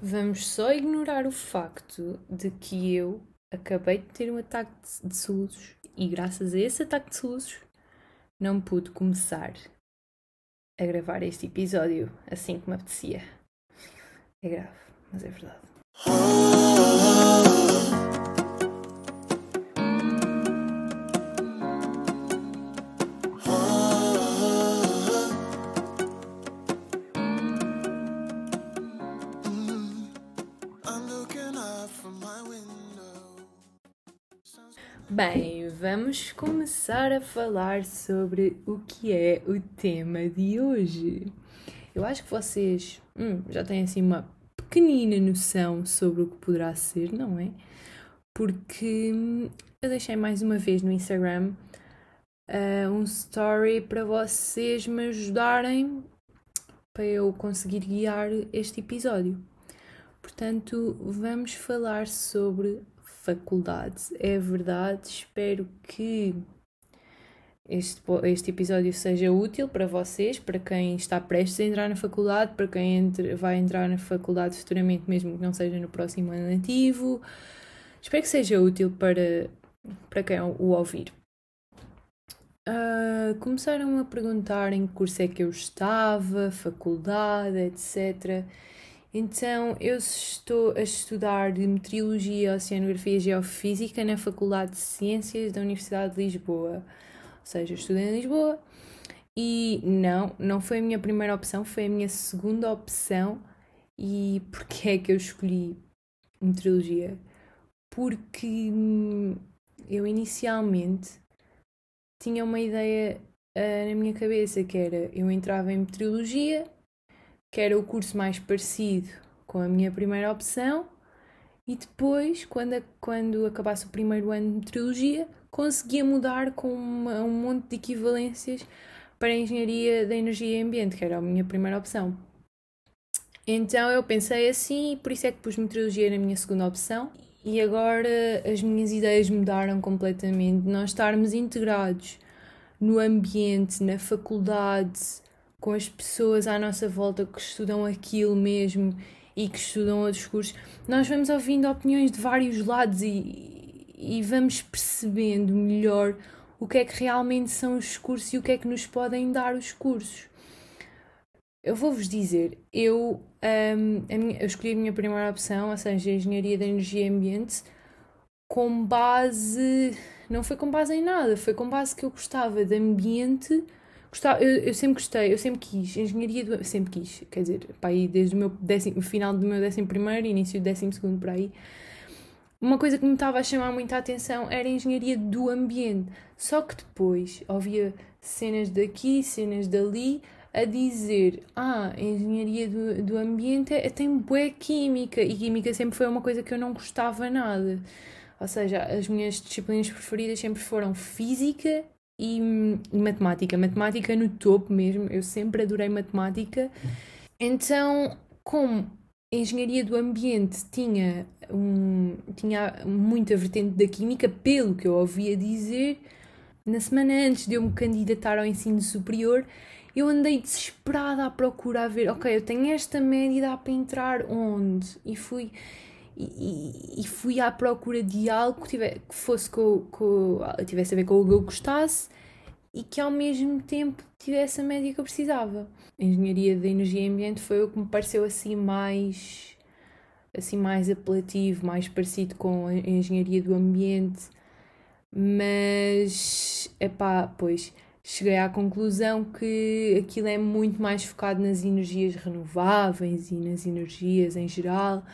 Vamos só ignorar o facto de que eu acabei de ter um ataque de soluços e, graças a esse ataque de soluços, não pude começar a gravar este episódio assim que me apetecia. É grave, mas é verdade. Bem, vamos começar a falar sobre o que é o tema de hoje. Eu acho que vocês hum, já têm assim uma pequenina noção sobre o que poderá ser, não é? Porque hum, eu deixei mais uma vez no Instagram uh, um story para vocês me ajudarem para eu conseguir guiar este episódio. Portanto, vamos falar sobre faculdades. É verdade, espero que este, este episódio seja útil para vocês, para quem está prestes a entrar na faculdade, para quem entre, vai entrar na faculdade futuramente, mesmo que não seja no próximo ano letivo. Espero que seja útil para, para quem o ouvir. Uh, começaram a perguntar em que curso é que eu estava, faculdade, etc. Então, eu estou a estudar de Meteorologia, Oceanografia e Geofísica na Faculdade de Ciências da Universidade de Lisboa. Ou seja, estudei em Lisboa e não, não foi a minha primeira opção, foi a minha segunda opção. E porquê é que eu escolhi Meteorologia? Porque hum, eu inicialmente tinha uma ideia uh, na minha cabeça que era eu entrava em Meteorologia que era o curso mais parecido com a minha primeira opção, e depois, quando, quando acabasse o primeiro ano de meteorologia, conseguia mudar com uma, um monte de equivalências para a engenharia da energia e ambiente, que era a minha primeira opção. Então eu pensei assim, e por isso é que pus meteorologia na minha segunda opção. E agora as minhas ideias mudaram completamente. Nós estarmos integrados no ambiente, na faculdade, com as pessoas à nossa volta que estudam aquilo mesmo e que estudam outros cursos, nós vamos ouvindo opiniões de vários lados e, e vamos percebendo melhor o que é que realmente são os cursos e o que é que nos podem dar os cursos. Eu vou-vos dizer, eu, um, minha, eu escolhi a minha primeira opção, ou seja, a Engenharia da Energia e Ambiente, com base. Não foi com base em nada, foi com base que eu gostava de ambiente Gostava, eu, eu, sempre gostei, eu sempre quis. Engenharia do. Sempre quis, quer dizer, para aí, desde o meu décimo, final do meu décimo primeiro início do décimo segundo, por aí. Uma coisa que me estava a chamar muita atenção era a engenharia do ambiente. Só que depois havia cenas daqui, cenas dali, a dizer: Ah, a engenharia do, do ambiente é, tem boa química. E química sempre foi uma coisa que eu não gostava nada. Ou seja, as minhas disciplinas preferidas sempre foram física e, e matemática. Matemática no topo mesmo, eu sempre adorei matemática. Então, como engenharia do ambiente tinha, um, tinha muita vertente da química, pelo que eu ouvia dizer, na semana antes de eu me candidatar ao ensino superior, eu andei desesperada à procura a ver, ok, eu tenho esta média, dá para entrar onde? E fui e, e, fui à procura de algo que, tivesse, que fosse com, com, tivesse a ver com o que eu gostasse e que ao mesmo tempo tivesse a média que eu precisava. A engenharia de energia e ambiente foi o que me pareceu assim mais assim mais apelativo, mais parecido com a engenharia do ambiente. Mas epá, pois cheguei à conclusão que aquilo é muito mais focado nas energias renováveis e nas energias em geral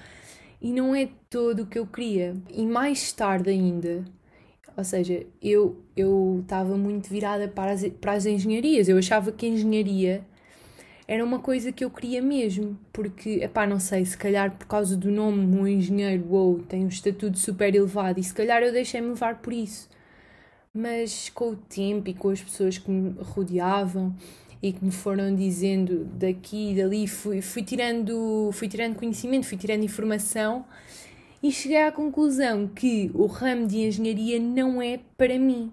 e não é todo o que eu queria. E mais tarde ainda, ou seja, eu eu estava muito virada para as, para as engenharias. Eu achava que a engenharia era uma coisa que eu queria mesmo, porque, epá, não sei, se calhar por causa do nome, um engenheiro, ou tem um estatuto super elevado, e se calhar eu deixei-me levar por isso. Mas com o tempo e com as pessoas que me rodeavam e que me foram dizendo daqui e dali, fui, fui, tirando, fui tirando conhecimento, fui tirando informação e cheguei à conclusão que o ramo de engenharia não é para mim.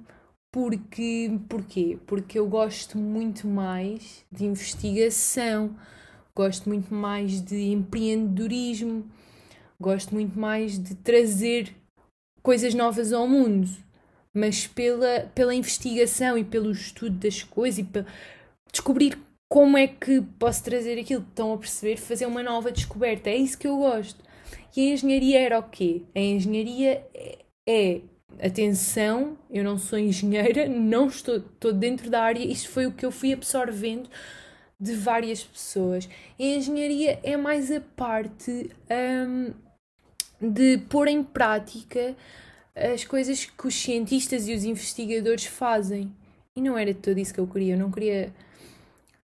Porque, porquê? Porque eu gosto muito mais de investigação, gosto muito mais de empreendedorismo, gosto muito mais de trazer coisas novas ao mundo, mas pela, pela investigação e pelo estudo das coisas e para descobrir como é que posso trazer aquilo que estão a perceber, fazer uma nova descoberta. É isso que eu gosto. E a engenharia era o quê? A engenharia é, é atenção, eu não sou engenheira, não estou, estou dentro da área, isto foi o que eu fui absorvendo de várias pessoas. A engenharia é mais a parte um, de pôr em prática as coisas que os cientistas e os investigadores fazem. E não era tudo isso que eu queria. Eu não queria,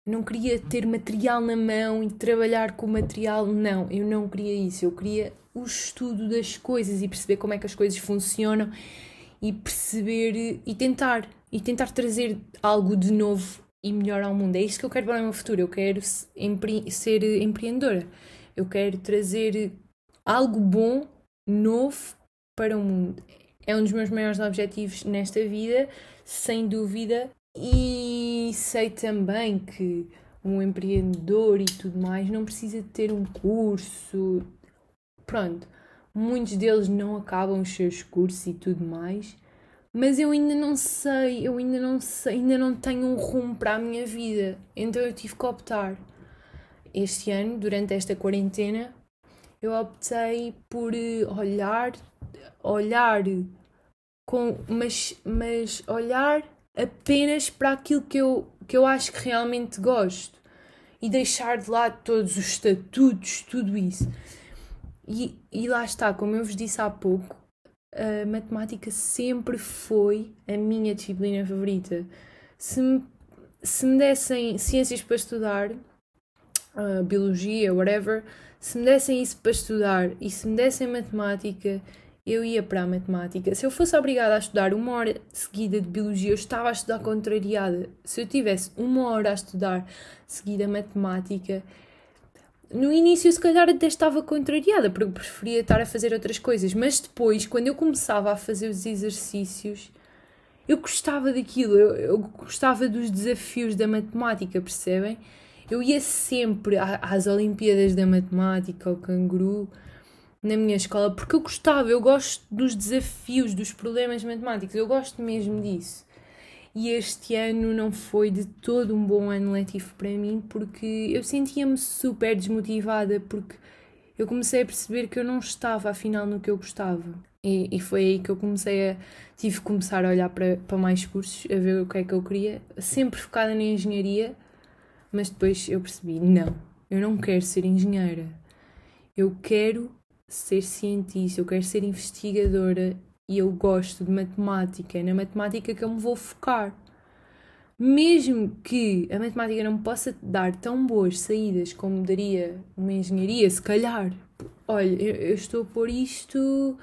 não queria ter material na mão e trabalhar com o material. Não, eu não queria isso. Eu queria o estudo das coisas e perceber como é que as coisas funcionam e perceber e tentar e tentar trazer algo de novo e melhor ao mundo. É isto que eu quero para o meu futuro. Eu quero ser empreendedora. Eu quero trazer algo bom, novo para o mundo. É um dos meus maiores objetivos nesta vida, sem dúvida. E sei também que um empreendedor e tudo mais não precisa ter um curso. Pronto, muitos deles não acabam os seus cursos e tudo mais mas eu ainda não sei, eu ainda não sei, ainda não tenho um rumo para a minha vida. Então eu tive que optar. Este ano, durante esta quarentena, eu optei por eh, olhar, olhar com, mas, mas olhar apenas para aquilo que eu, que eu acho que realmente gosto e deixar de lado todos os estatutos, tudo isso. E, e lá está, como eu vos disse há pouco, a matemática sempre foi a minha disciplina favorita. Se me, se me dessem ciências para estudar, uh, biologia, whatever, se me dessem isso para estudar e se me dessem matemática, eu ia para a matemática. Se eu fosse obrigada a estudar uma hora seguida de biologia, eu estava a estudar contrariada. Se eu tivesse uma hora a estudar seguida matemática, no início, se calhar, até estava contrariada, porque preferia estar a fazer outras coisas, mas depois, quando eu começava a fazer os exercícios, eu gostava daquilo, eu, eu gostava dos desafios da matemática, percebem? Eu ia sempre às Olimpíadas da Matemática, ao canguru, na minha escola, porque eu gostava, eu gosto dos desafios, dos problemas matemáticos, eu gosto mesmo disso e este ano não foi de todo um bom ano letivo para mim porque eu sentia-me super desmotivada porque eu comecei a perceber que eu não estava afinal no que eu gostava. E, e foi aí que eu comecei a. tive que começar a olhar para, para mais cursos, a ver o que é que eu queria, sempre focada na engenharia, mas depois eu percebi: não, eu não quero ser engenheira. Eu quero ser cientista, eu quero ser investigadora e eu gosto de matemática, é na matemática que eu me vou focar. Mesmo que a matemática não me possa dar tão boas saídas como daria uma engenharia, se calhar, olha, eu, estou a pôr isto,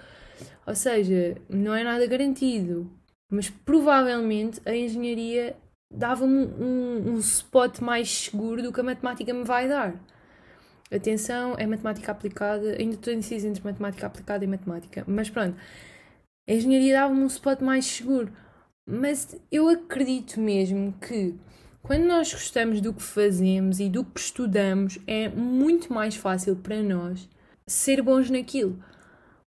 ou seja, não é nada garantido, mas provavelmente a engenharia dava-me um, um spot mais seguro do que a matemática me vai dar. Atenção, é matemática aplicada, ainda estou indecisa entre matemática aplicada e matemática, mas pronto a engenharia dava-me um spot mais seguro. Mas eu acredito mesmo que quando nós gostamos do que fazemos e do que estudamos, é muito mais fácil para nós ser bons naquilo.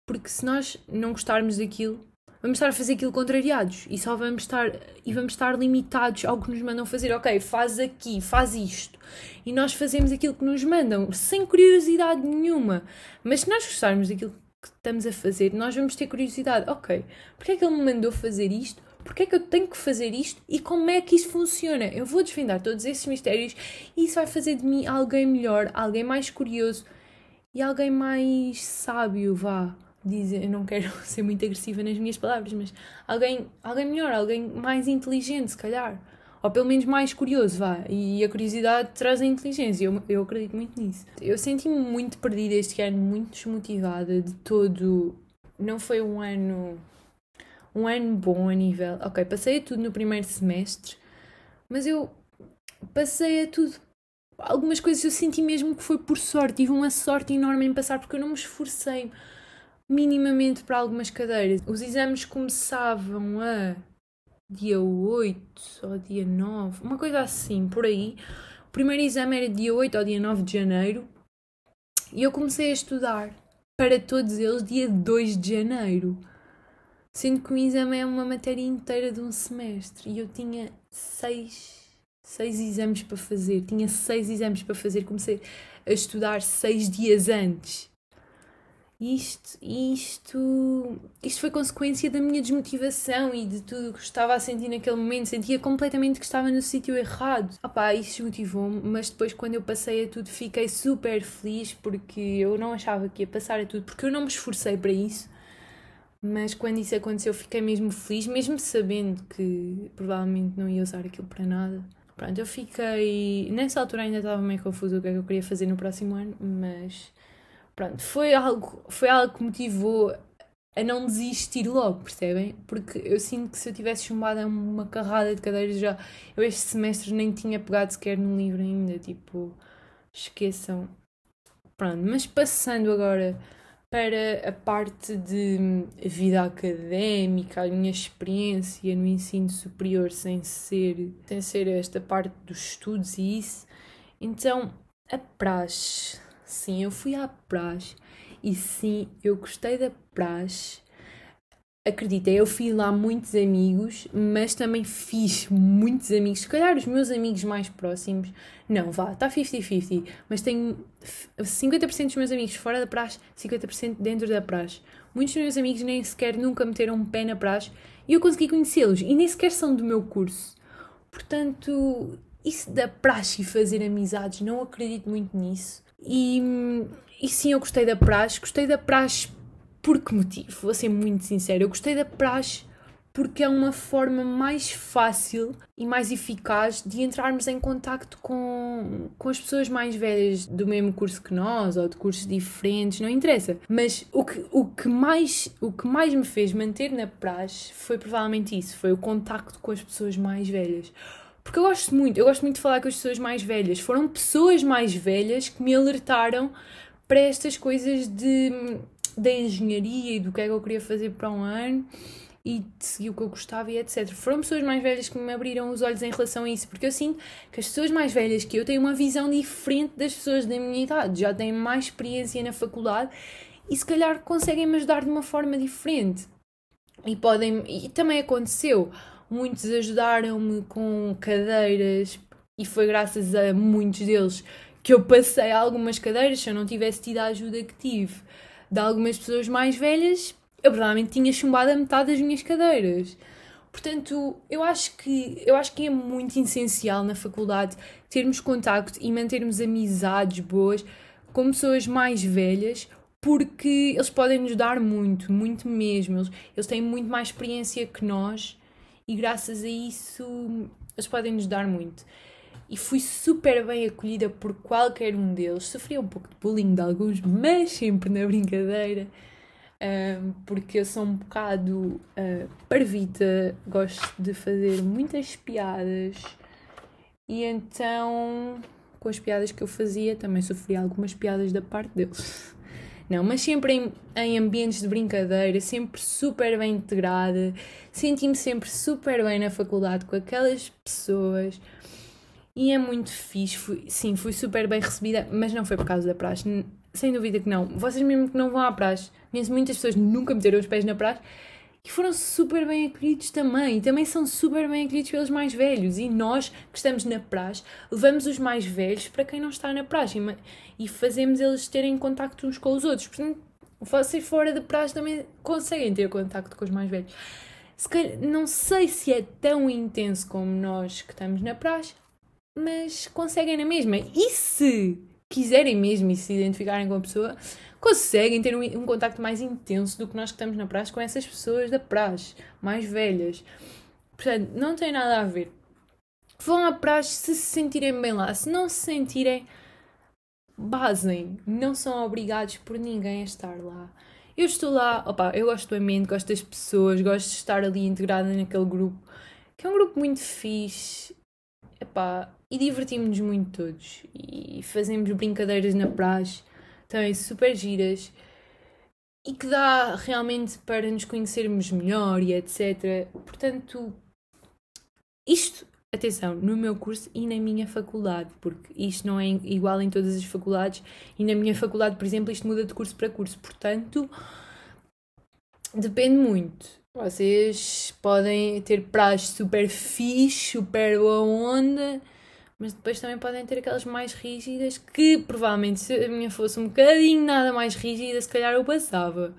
Porque se nós não gostarmos daquilo, vamos estar a fazer aquilo contrariados e só vamos estar e vamos estar limitados ao que nos mandam fazer. Ok, faz aqui, faz isto. E nós fazemos aquilo que nos mandam sem curiosidade nenhuma. Mas se nós gostarmos daquilo que estamos a fazer, nós vamos ter curiosidade. Ok, porque é que ele me mandou fazer isto? Porque é que eu tenho que fazer isto? E como é que isso funciona? Eu vou desvendar todos esses mistérios e isso vai fazer de mim alguém melhor, alguém mais curioso e alguém mais sábio, vá. Dizer, eu não quero ser muito agressiva nas minhas palavras, mas alguém, alguém melhor, alguém mais inteligente, se calhar ou pelo menos mais curioso, vá. E a curiosidade traz a inteligência, eu, eu acredito muito nisso. Eu senti-me muito perdida este ano, muito desmotivada de todo. Não foi um ano. Um ano bom a nível. Ok, passei a tudo no primeiro semestre, mas eu passei a tudo. Algumas coisas eu senti mesmo que foi por sorte, tive uma sorte enorme em passar porque eu não me esforcei minimamente para algumas cadeiras. Os exames começavam a dia 8 ou dia 9, uma coisa assim, por aí. O primeiro exame era dia 8 ou dia 9 de janeiro e eu comecei a estudar para todos eles dia 2 de janeiro. Sendo que o exame é uma matéria inteira de um semestre e eu tinha seis, seis exames para fazer. Tinha seis exames para fazer. Comecei a estudar seis dias antes. Isto, isto, isto foi consequência da minha desmotivação e de tudo que estava a sentir naquele momento. Sentia completamente que estava no sítio errado. Opá, isso motivou-me, mas depois, quando eu passei a tudo, fiquei super feliz porque eu não achava que ia passar a tudo, porque eu não me esforcei para isso. Mas quando isso aconteceu, fiquei mesmo feliz, mesmo sabendo que provavelmente não ia usar aquilo para nada. Pronto, eu fiquei. Nessa altura ainda estava meio confuso o que é que eu queria fazer no próximo ano, mas pronto, foi algo, foi algo que motivou a não desistir logo, percebem? Porque eu sinto que se eu tivesse chumbado uma carrada de cadeiras já, eu este semestre nem tinha pegado sequer no livro ainda, tipo, esqueçam. Pronto, mas passando agora para a parte de vida académica, a minha experiência no ensino superior sem ser, sem ser esta parte dos estudos e isso. Então, a praxe. Sim, eu fui à praxe e sim, eu gostei da praxe acredita, eu fiz lá muitos amigos, mas também fiz muitos amigos. Se calhar os meus amigos mais próximos, não, vá, está 50-50, mas tenho 50% dos meus amigos fora da praxe, 50% dentro da praxe. Muitos dos meus amigos nem sequer nunca meteram um pé na praxe e eu consegui conhecê-los e nem sequer são do meu curso. Portanto, isso da praxe e fazer amizades, não acredito muito nisso. E, e sim, eu gostei da praxe, gostei da praxe por que motivo? Vou ser muito sincera. Eu gostei da praxe porque é uma forma mais fácil e mais eficaz de entrarmos em contacto com, com as pessoas mais velhas do mesmo curso que nós ou de cursos diferentes, não interessa. Mas o que, o que, mais, o que mais me fez manter na praxe foi provavelmente isso, foi o contacto com as pessoas mais velhas. Porque eu gosto muito, eu gosto muito de falar com as pessoas mais velhas. Foram pessoas mais velhas que me alertaram para estas coisas de da engenharia e do que é que eu queria fazer para um ano e de seguir o que eu gostava e etc. Foram pessoas mais velhas que me abriram os olhos em relação a isso, porque eu sinto que as pessoas mais velhas que eu têm uma visão diferente das pessoas da minha idade, já têm mais experiência na faculdade e se calhar conseguem me ajudar de uma forma diferente. E podem, e também aconteceu, muitos ajudaram-me com cadeiras e foi graças a muitos deles que eu passei algumas cadeiras, se eu não tivesse tido a ajuda que tive de algumas pessoas mais velhas, eu provavelmente tinha chumbado a metade das minhas cadeiras. Portanto, eu acho que eu acho que é muito essencial na faculdade termos contacto e mantermos amizades boas com pessoas mais velhas, porque eles podem nos dar muito, muito mesmo. Eles, eles têm muito mais experiência que nós e graças a isso eles podem nos dar muito e fui super bem acolhida por qualquer um deles. Sofria um pouco de bullying de alguns, mas sempre na brincadeira, um, porque eu sou um bocado uh, parvita, gosto de fazer muitas piadas e então com as piadas que eu fazia também sofria algumas piadas da parte deles. Não, mas sempre em, em ambientes de brincadeira, sempre super bem integrada, senti-me sempre super bem na faculdade com aquelas pessoas. E é muito fixe, fui, sim, fui super bem recebida, mas não foi por causa da praxe, sem dúvida que não. Vocês mesmo que não vão à praxe, conheço muitas pessoas que nunca meteram os pés na praxe e foram super bem acolhidos também. E também são super bem acolhidos pelos mais velhos. E nós que estamos na praxe, levamos os mais velhos para quem não está na praxe e, e fazemos eles terem contacto uns com os outros. Portanto, vocês fora da praxe também conseguem ter contacto com os mais velhos. Se calhar, não sei se é tão intenso como nós que estamos na praxe, mas conseguem na mesma. E se quiserem mesmo e se identificarem com a pessoa, conseguem ter um, um contacto mais intenso do que nós que estamos na praxe com essas pessoas da praxe, mais velhas. Portanto, não tem nada a ver. Vão à praxe se se sentirem bem lá. Se não se sentirem, basem. Não são obrigados por ninguém a estar lá. Eu estou lá, opa, eu gosto do ambiente, gosto das pessoas, gosto de estar ali integrada naquele grupo, que é um grupo muito fixe. Epá, e divertimos-nos muito todos. E fazemos brincadeiras na praxe, também super giras. E que dá realmente para nos conhecermos melhor e etc. Portanto, isto atenção, no meu curso e na minha faculdade, porque isto não é igual em todas as faculdades e na minha faculdade, por exemplo, isto muda de curso para curso, portanto, depende muito. Vocês podem ter prazos super fixe, super boa onda, mas depois também podem ter aquelas mais rígidas que provavelmente se a minha fosse um bocadinho nada mais rígida, se calhar eu passava.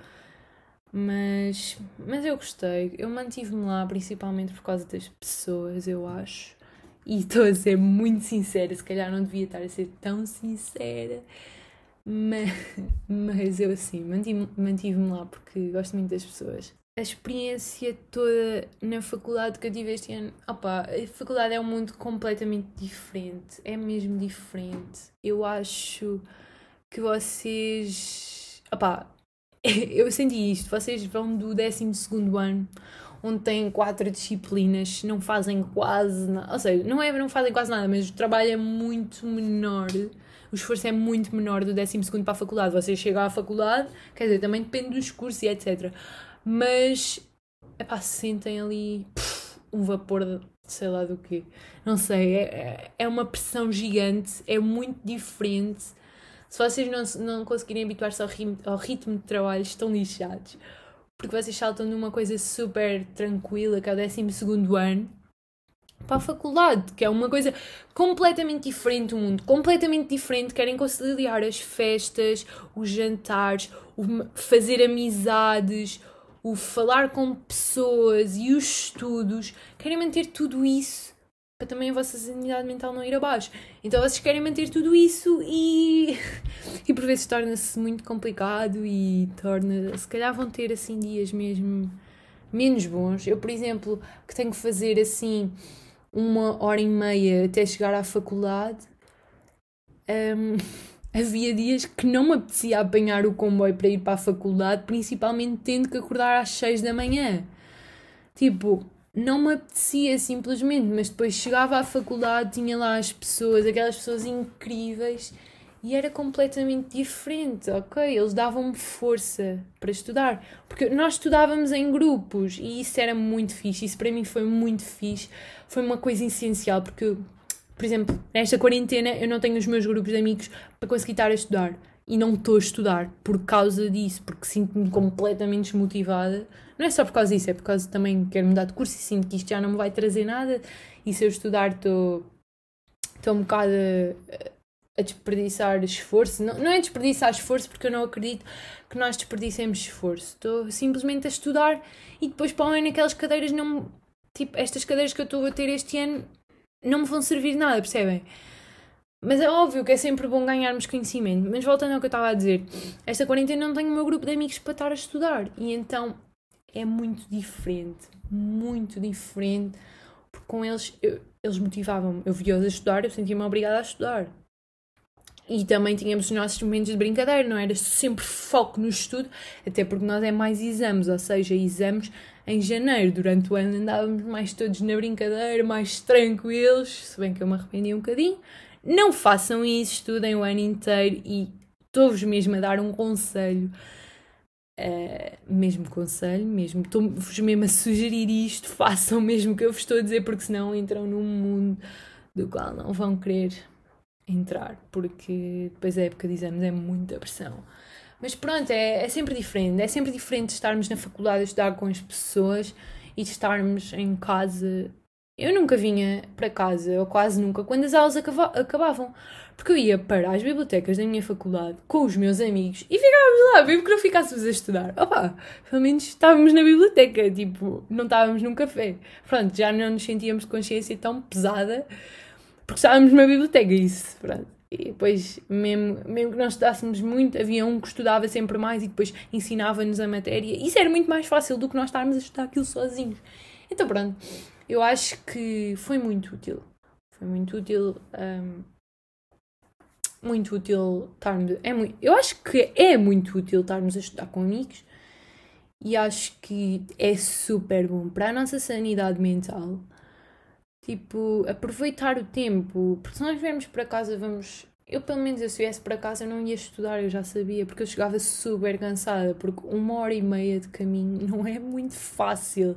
Mas, mas eu gostei. Eu mantive-me lá principalmente por causa das pessoas, eu acho. E estou a ser muito sincera, se calhar não devia estar a ser tão sincera. Mas, mas eu assim, mantive-me mantive lá porque gosto muito das pessoas. A experiência toda na faculdade que eu tive este ano, opa, a faculdade é um mundo completamente diferente, é mesmo diferente. Eu acho que vocês, opa, eu senti isto. Vocês vão do 12 ano, onde têm quatro disciplinas, não fazem quase nada. Ou seja, não é não fazem quase nada, mas o trabalho é muito menor. O esforço é muito menor do 12 para a faculdade. Vocês chegam à faculdade, quer dizer, também depende dos cursos e etc. Mas, epá, sentem ali pff, um vapor de sei lá do quê. Não sei, é, é uma pressão gigante, é muito diferente se vocês não, não conseguirem habituar-se ao, ao ritmo de trabalho, estão lixados. Porque vocês saltam de uma coisa super tranquila, que é o 12 ano, para a faculdade, que é uma coisa completamente diferente, um mundo completamente diferente. Querem conciliar as festas, os jantares, fazer amizades, o falar com pessoas e os estudos. Querem manter tudo isso para também a vossa sanidade mental não ir abaixo. Então vocês querem manter tudo isso e, e por vezes torna-se muito complicado e torna. Se calhar vão ter assim dias mesmo menos bons. Eu, por exemplo, que tenho que fazer assim uma hora e meia até chegar à faculdade, um, havia dias que não me apetecia apanhar o comboio para ir para a faculdade, principalmente tendo que acordar às 6 da manhã. Tipo, não me apetecia simplesmente, mas depois chegava à faculdade, tinha lá as pessoas, aquelas pessoas incríveis e era completamente diferente, ok? Eles davam-me força para estudar, porque nós estudávamos em grupos e isso era muito fixe, isso para mim foi muito fixe, foi uma coisa essencial, porque, por exemplo, nesta quarentena eu não tenho os meus grupos de amigos para conseguir estar a estudar e não estou a estudar por causa disso, porque sinto-me completamente desmotivada. Não é só por causa disso, é por causa também quero mudar de curso e sinto que isto já não me vai trazer nada. E se eu estudar, estou, um bocado a, desperdiçar esforço. Não, não é desperdiçar esforço, porque eu não acredito que nós desperdicemos esforço. Estou simplesmente a estudar e depois para ano aquelas cadeiras não. Tipo, estas cadeiras que eu estou a ter este ano não me vão servir nada, percebem? Mas é óbvio que é sempre bom ganharmos conhecimento. Mas voltando ao que eu estava a dizer, esta quarentena não tenho o meu grupo de amigos para estar a estudar. E então é muito diferente. Muito diferente. Porque com eles, eu, eles motivavam-me. Eu via-os a estudar, eu sentia-me obrigada a estudar. E também tínhamos os nossos momentos de brincadeira, não era sempre foco no estudo, até porque nós é mais exames, ou seja, exames em janeiro. Durante o ano andávamos mais todos na brincadeira, mais tranquilos, se bem que eu me arrependi um bocadinho não façam isso, estudem o ano inteiro e estou-vos mesmo a dar um conselho. Uh, mesmo conselho, mesmo estou-vos mesmo a sugerir isto, façam mesmo o que eu vos estou a dizer, porque senão entram num mundo do qual não vão querer entrar, porque depois a época de exames é muita pressão. Mas pronto, é, é sempre diferente, é sempre diferente estarmos na faculdade a estudar com as pessoas e de estarmos em casa eu nunca vinha para casa, ou quase nunca, quando as aulas acabavam. Porque eu ia para as bibliotecas da minha faculdade com os meus amigos e ficávamos lá, mesmo que não ficássemos a estudar. Opa, pelo menos estávamos na biblioteca, tipo, não estávamos num café. Pronto, já não nos sentíamos consciência tão pesada porque estávamos numa biblioteca, isso, pronto. E depois, mesmo, mesmo que nós estudássemos muito, havia um que estudava sempre mais e depois ensinava-nos a matéria. Isso era muito mais fácil do que nós estarmos a estudar aquilo sozinhos. Então, pronto eu acho que foi muito útil. Foi muito útil. Um, muito útil estarmos. É muito, eu acho que é muito útil estarmos a estudar com amigos e acho que é super bom para a nossa sanidade mental. Tipo, aproveitar o tempo, porque se nós viemos para casa, vamos. Eu, pelo menos, se viesse para casa, eu não ia estudar, eu já sabia, porque eu chegava super cansada, porque uma hora e meia de caminho não é muito fácil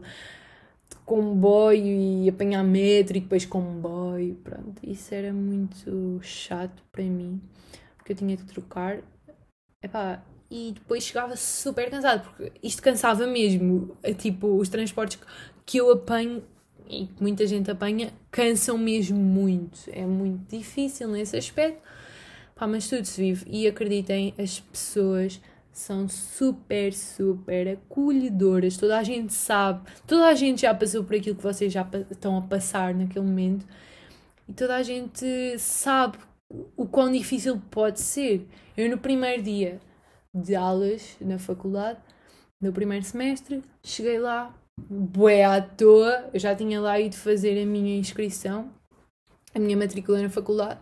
comboio e apanhar metro e depois comboio. Pronto, isso era muito chato para mim, porque eu tinha que trocar. Epá, e depois chegava super cansado, porque isto cansava mesmo. Tipo, os transportes que eu apanho e que muita gente apanha cansam mesmo muito. É muito difícil nesse aspecto. Pá, mas tudo se vive. E acreditem, as pessoas são super, super acolhedoras. Toda a gente sabe, toda a gente já passou por aquilo que vocês já estão a passar naquele momento e toda a gente sabe o quão difícil pode ser. Eu, no primeiro dia de aulas na faculdade, no primeiro semestre, cheguei lá, bué à toa, eu já tinha lá ido fazer a minha inscrição, a minha matrícula na faculdade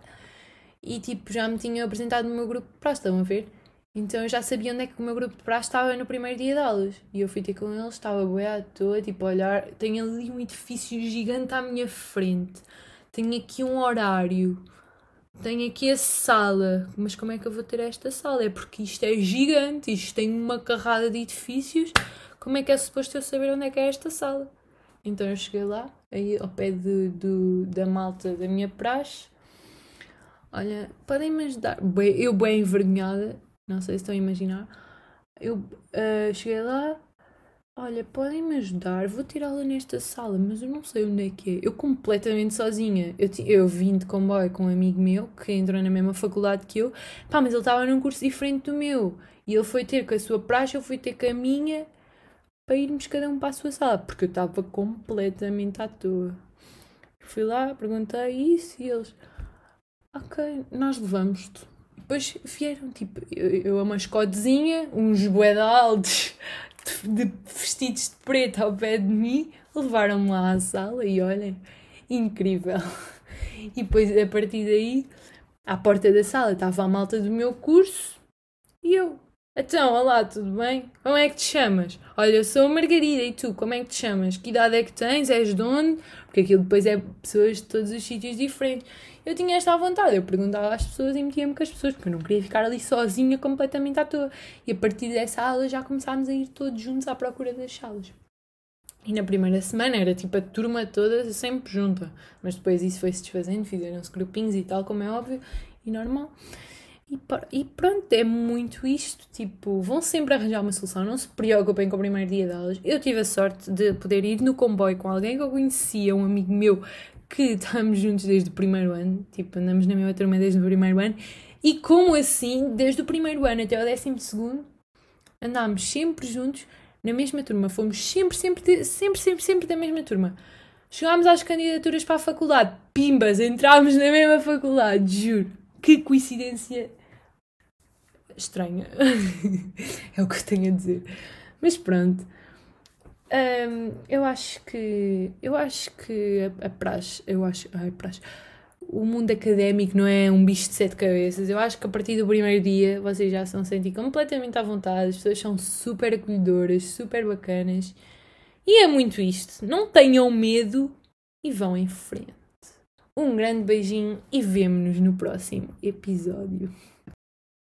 e tipo já me tinha apresentado no meu grupo para estão a ver? Então eu já sabia onde é que o meu grupo de praxe estava no primeiro dia de aulas. E eu fui ter com eles, estava bem à toa, tipo, olhar. Tenho ali um edifício gigante à minha frente. Tenho aqui um horário. Tenho aqui a sala. Mas como é que eu vou ter esta sala? É porque isto é gigante, isto tem uma carrada de edifícios. Como é que é suposto eu saber onde é que é esta sala? Então eu cheguei lá, aí ao pé de da malta da minha praxe. Olha, podem-me ajudar? Eu bem envergonhada não sei se estão a imaginar. Eu uh, cheguei lá, olha, podem-me ajudar, vou tirá-la nesta sala, mas eu não sei onde é que é. Eu completamente sozinha. Eu, eu vim de comboio com um amigo meu que entrou na mesma faculdade que eu, pá, mas ele estava num curso diferente do meu. E ele foi ter com a sua praxe, eu fui ter com a minha, para irmos cada um para a sua sala, porque eu estava completamente à toa. Fui lá, perguntei isso e eles, ok, nós levamos-te depois vieram, tipo, eu, eu a mascotezinha, uns buedaldes de, de vestidos de preto ao pé de mim, levaram-me lá à sala e olhem, incrível. E depois, a partir daí, à porta da sala estava a malta do meu curso e eu, então, olá, tudo bem? Como é que te chamas? Olha, eu sou a Margarida e tu, como é que te chamas? Que idade é que tens? És de onde? Porque aquilo depois é pessoas de todos os sítios diferentes eu tinha esta vontade. Eu perguntava às pessoas e metia-me com as pessoas, porque eu não queria ficar ali sozinha completamente à toa. E a partir dessa aula já começámos a ir todos juntos à procura das salas. E na primeira semana era tipo a turma toda sempre junta. Mas depois isso foi se desfazendo, fizeram-se grupinhos e tal, como é óbvio, e normal. E, pronto, é muito isto. Tipo, vão sempre arranjar uma solução, não se preocupem com o primeiro dia de aulas. Eu tive a sorte de poder ir no comboio com alguém que eu conhecia, um amigo meu que estamos juntos desde o primeiro ano, tipo, andamos na mesma turma desde o primeiro ano, e como assim, desde o primeiro ano até o décimo segundo, andámos sempre juntos na mesma turma, fomos sempre, sempre, sempre, sempre, sempre da mesma turma. Chegámos às candidaturas para a faculdade, pimbas, entrámos na mesma faculdade, juro. Que coincidência estranha. é o que eu tenho a dizer. Mas pronto. Um, eu acho que. Eu acho que a, a praxe. Eu acho. Ai, praxe. O mundo académico não é um bicho de sete cabeças. Eu acho que a partir do primeiro dia vocês já se vão sentir completamente à vontade. As pessoas são super acolhedoras, super bacanas. E é muito isto. Não tenham medo e vão em frente. Um grande beijinho e vemo-nos no próximo episódio.